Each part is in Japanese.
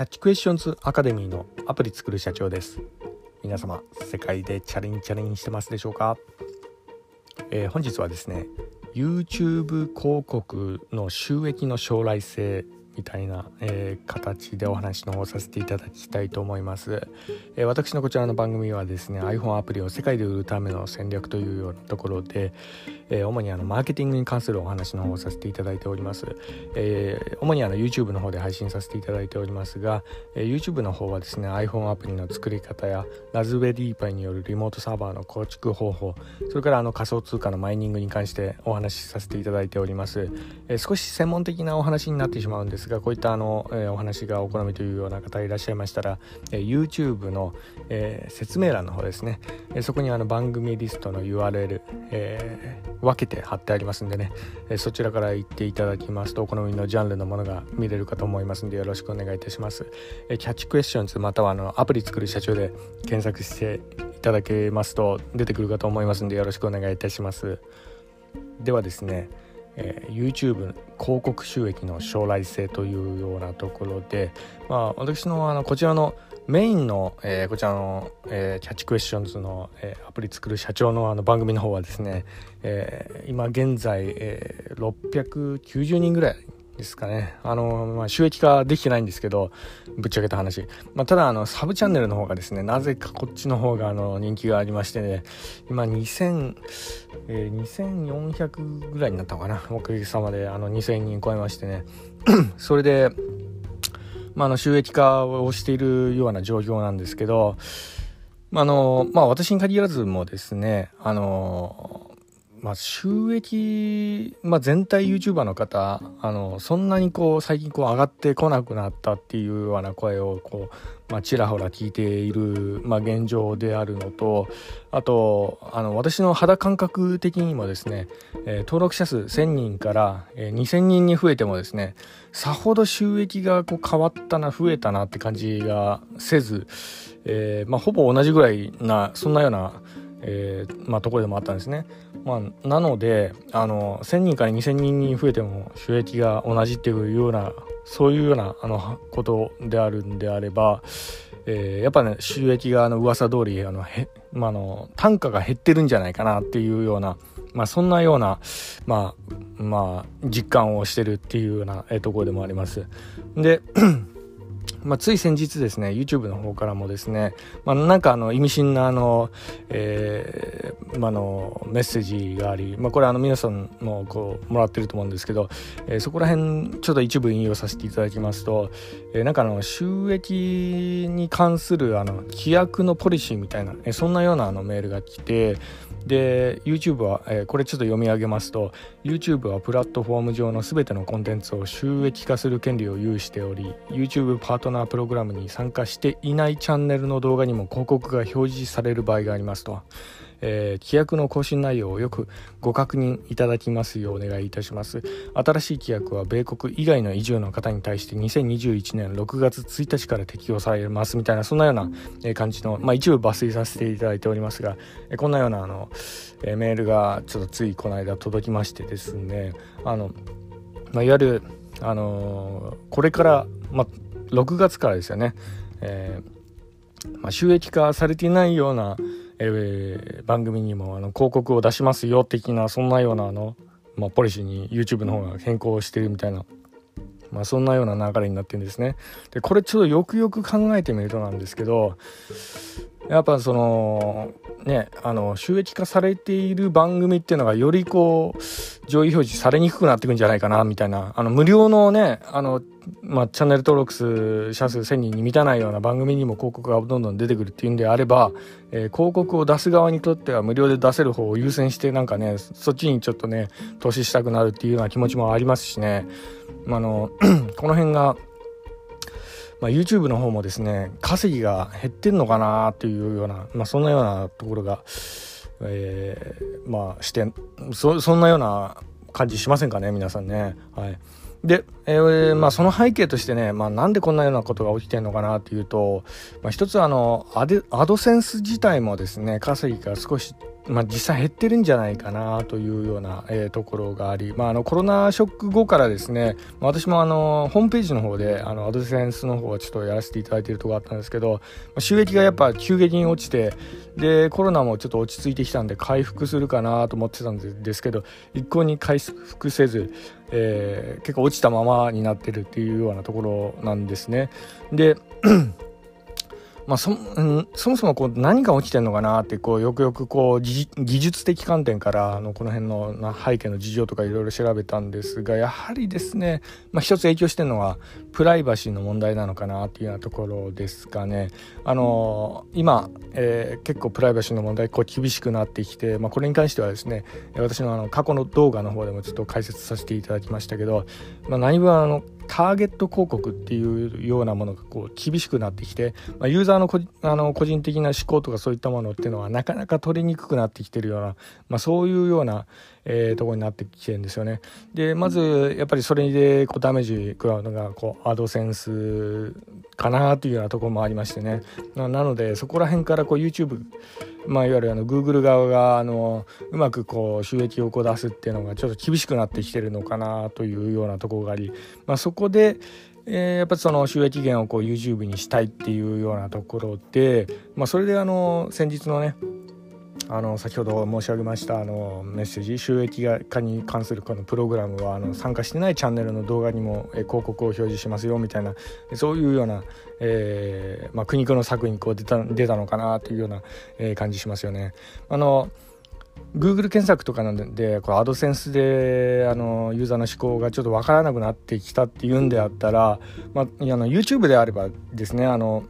キャッチクエスチョンズアカデミーのアプリ作る社長です。皆様世界でチャレンチャレンしてますでしょうか、えー、本日はですね YouTube 広告の収益の将来性みたいな、えー、形でお話の方させていただきたいと思います、えー、私のこちらの番組はですね iPhone アプリを世界で売るための戦略というようなところで、えー、主にあのマーケティングに関するお話の方をさせていただいております、え主にあの YouTube の方で配信させていただいておりますが、え YouTube の方はですね iPhone アプリの作り方やラズベリーパイによるリモートサーバーの構築方法それからあの仮想通貨のマイニングに関してお話しさせていただいております、え少し専門的なお話になってしまうんですがこういったあの、えー、お話がお好みというような方いらっしゃいましたら、えー、YouTube の、えー、説明欄の方ですね、えそこにあの番組リストの URL、え分けて貼ってありますんでね、えそちらから行っていただきますとお好みのジャンルのものが見れるかと思いますんでよろしくお願いいたします、えキャッチクエスチョンズまたはあのアプリ作る社長で検索していただけますと出てくるかと思いますんでよろしくお願いいたします。ではですねえー、YouTube 広告収益の将来性というようなところで、まあ、私のあのこちらのメインの、えー、こちらの、えー、キャッチクエスチョンズの、えー、アプリ作る社長のあの番組の方はですね、え今現在、え690人ぐらいですかね。あの、まあ、収益化できてないんですけど、ぶっちゃけた話。まあ、ただ、あの、サブチャンネルの方がですね、なぜかこっちの方が、あの、人気がありましてね、今、2000、えー、2400ぐらいになったのかな。おかげさまで、あの、2000人超えましてね。それで、まあ、あの、収益化をしているような状況なんですけど、まあ、の、まあ、私に限らずもですね、あの、まあ、収益、まあ、全体 YouTuber の方あのそんなにこう最近こう上がってこなくなったっていうような声をこう、まあ、ちらほら聞いている、まあ、現状であるのとあとあの私の肌感覚的にもですね、えー、登録者数1000人から、えー、2000人に増えてもですねさほど収益がこう変わったな増えたなって感じがせず、えーまあ、ほぼ同じぐらいなそんなようなえーまあ、ところでもあったんですね。まあ、なのであの1,000人から2,000人に増えても収益が同じっていうようなそういうようなあのことであるんであれば、えー、やっぱね収益があの噂通りあのへ、まあの単価が減ってるんじゃないかなっていうような、まあ、そんなような、まあまあ、実感をしてるっていうようなところでもあります。でまあ、つい先日ですね YouTube の方からもですね、まあ、なんかあの意味深なあの、えーまあのメッセージがあり、まあ、これあの皆さんもこうもらってると思うんですけど、えー、そこら辺ちょっと一部引用させていただきますと、えー、なんかあの収益に関するあの規約のポリシーみたいな、えー、そんなようなあのメールが来てで YouTube は、えー、これちょっと読み上げますと YouTube はプラットフォーム上の全てのコンテンツを収益化する権利を有しており YouTube パートナープログラムに参加していないチャンネルの動画にも広告が表示される場合がありますと。えー、規約の更新内容をよくご確認いただきますようお願いいたします。新しい規約は米国以外の移住の方に対して2021年6月1日から適用されますみたいなそんなような感じの、まあ、一部抜粋させていただいておりますがこんなようなあのメールがちょっとついこの間届きましてですねあの、まあ、いわゆるあのこれから、まあ、6月からですよね、えーまあ、収益化されていないようなえー、番組にもあの広告を出しますよ的なそんなようなあの、まあ、ポリシーに YouTube の方が変更してるみたいな、まあ、そんなような流れになってるんですね。でこれちょっとよくよく考えてみるとなんですけどやっぱそのねあの収益化されている番組っていうのがよりこう上位表示されにくくなっていくんじゃないかなみたいな。あの無料のねあの、まあ、チャンネル登録数者数1000人に満たないような番組にも広告がどんどん出てくるっていうんであれば、えー、広告を出す側にとっては無料で出せる方を優先してなんかねそっちにちょっとね投資したくなるっていうような気持ちもありますしね、ま、あの この辺がまあ、YouTube の方もですね稼ぎが減ってんのかなっていうような、まあ、そんなようなところが、えー、まあしてそそんなような感じしませんかね皆さんね。はいで、えー、まあ、その背景としてね、まあ、なんでこんなようなことが起きてるのかなっていうと、まあ、一つあのアドセンス自体もですね稼ぎが少しまあ、実際減ってるんじゃないかなというような、えー、ところがあり、まあ、あのコロナショック後からですね私もあのホームページの方であのアドセンスの方はちょっとやらせていただいているところがあったんですけどま収益がやっぱ急激に落ちてでコロナもちょっと落ち着いてきたんで回復するかなと思ってたんですけど一向に回復せず、えー、結構落ちたままになってるっていうようなところなんですね。でまあ、そそもそもこう何が起きてるのかなってこうよくよくこう技術的観点からあのこの辺の背景の事情とかいろいろ調べたんですがやはりですね、まあ、一つ影響してるのはプライバシーの問題なのかなっていうようなところですかね。あの今、えー、結構プライバシーの問題こう厳しくなってきて、まあ、これに関してはですね私のあの過去の動画の方でもちょっと解説させていただきましたけど、まあ、何分あのターゲット広告っていうようなものがこう厳しくなってきて、まあ、ユーザーのこあの個人的な思考とかそういったものっていうのはなかなか取りにくくなってきてるような、まあ、そういうような、えー、ところになってきてるんですよね。でまずやっぱりそれでこうダメージ食らうのがこうアドセンスかなというようなところもありましてね。なのでそこら辺からこう YouTube まあ、いわゆるあの Google 側があのうまくこう収益をこう出すっていうのがちょっと厳しくなってきてるのかなというようなところがあり、まあ、そこで、えー、やっぱその収益源をこう YouTube にしたいっていうようなところで、まあ、それであの先日のねあの先ほど申し上げましたあのメッセージ収益化に関するこのプログラムはあの参加してないチャンネルの動画にも広告を表示しますよみたいなそういうような、えーまあ、苦肉の策にこう出た出たのかなというような、えー、感じしますよね。あの Google 検索とかなんでこれアドセンスであのユーザーの思考がちょっと分からなくなってきたっていうんであったら、まあ、あの YouTube であればですねあの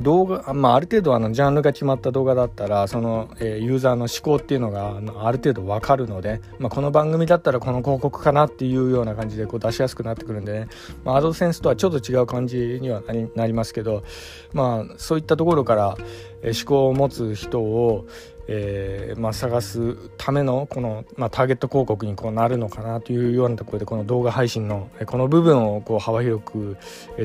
動画、まあ、ある程度あのジャンルが決まった動画だったらその、え、ユーザーの思考っていうのがある程度わかるので、まあ、この番組だったらこの広告かなっていうような感じでこう出しやすくなってくるんでね、まあ、アドセンスとはちょっと違う感じにはなりなりますけど、まあ、そういったところから、思考を持つ人を、えーまあ、探すためのこの、まあ、ターゲット広告にこうなるのかなというようなところでこの動画配信のこの部分をこう幅広く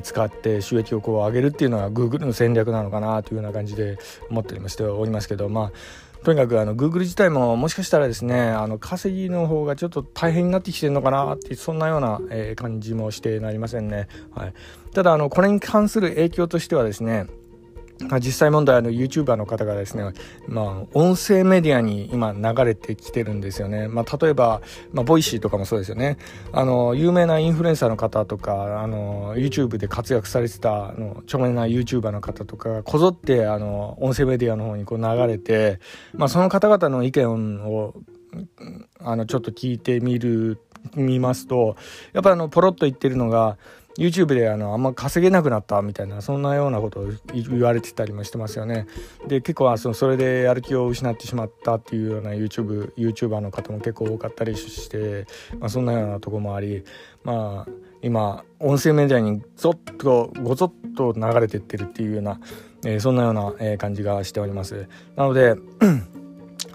使って収益をこう上げるっていうのが Google の戦略なのかなというような感じで思っておりましておりますけどまあとにかくあの Google 自体ももしかしたらですねあの稼ぎの方がちょっと大変になってきてるのかなってそんなような、えー、感じもしてなりませんね。はい、ただあのこれに関する影響としてはですね実際問題あの YouTuber の方がですね、まあ、音声メディアに今流れてきてるんですよね。まあ、例えば、まあ、 Voicy とかもそうですよね。あの、有名なインフルエンサーの方とか、あの、YouTube で活躍されてた、あの、著名な YouTuber の方とかがこぞって、あの、音声メディアの方にこう流れて、まあ、その方々の意見を、あの、ちょっと聞いてみる、見ますと、やっぱりあの、ポロッと言ってるのが、YouTube であのあんま稼げなくなったみたいなそんなようなことを言われてたりもしてますよね。で結構そのそれでやる気を失ってしまったっていうような YouTube YouTuber の方も結構多かったりして、まあ、そんなようなとこもありまあ今音声メディアにゾッとごぞっと流れてってるっていうような、えー、そんなような、えー、感じがしております。なので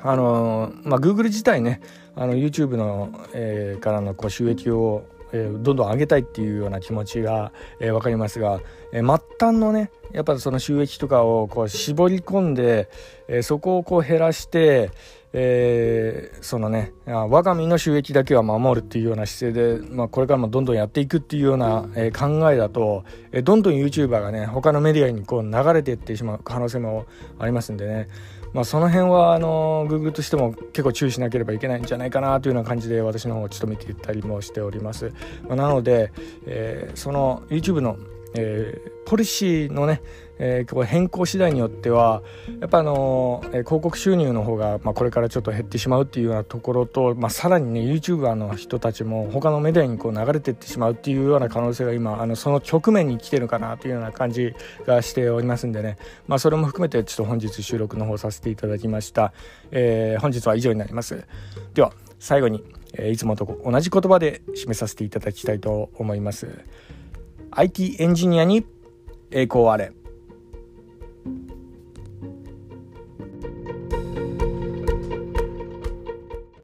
あのー、まあ Google 自体ねあの YouTube の、えー、からのこう収益をえー、どんどん上げたいっていうような気持ちが、えー、分かりますが、えー、末端のねやっぱその収益とかをこう絞り込んで、え、そこをこう減らして、えー、そのね我が身の収益だけは守るっていうような姿勢で、まあ、これからもどんどんやっていくっていうような、え、考えだと、え、どんどん YouTuber がね他のメディアにこう流れていってしまう可能性もありますんでね。まあ、その辺はあの Google としても結構注意しなければいけないんじゃないかなというような感じで私の方をちょっと見ていったりもしております。まあ、なので、えー、その YouTube の、えー、ポリシーのねえー、変更次第によってはやっぱあの、ー、広告収入の方が、まあ、これからちょっと減ってしまうっていうようなところと、まあ、さらにね YouTuber の人たちも他のメディアにこう流れていってしまうっていうような可能性が今あのその局面に来てるかなというような感じがしておりますんでね、まあ、それも含めてちょっと本日収録の方させていただきました、えー、本日は以上になります。では最後に、え、いつもと同じ言葉で締めさせていただきたいと思います。IT エンジニアに栄光あれ。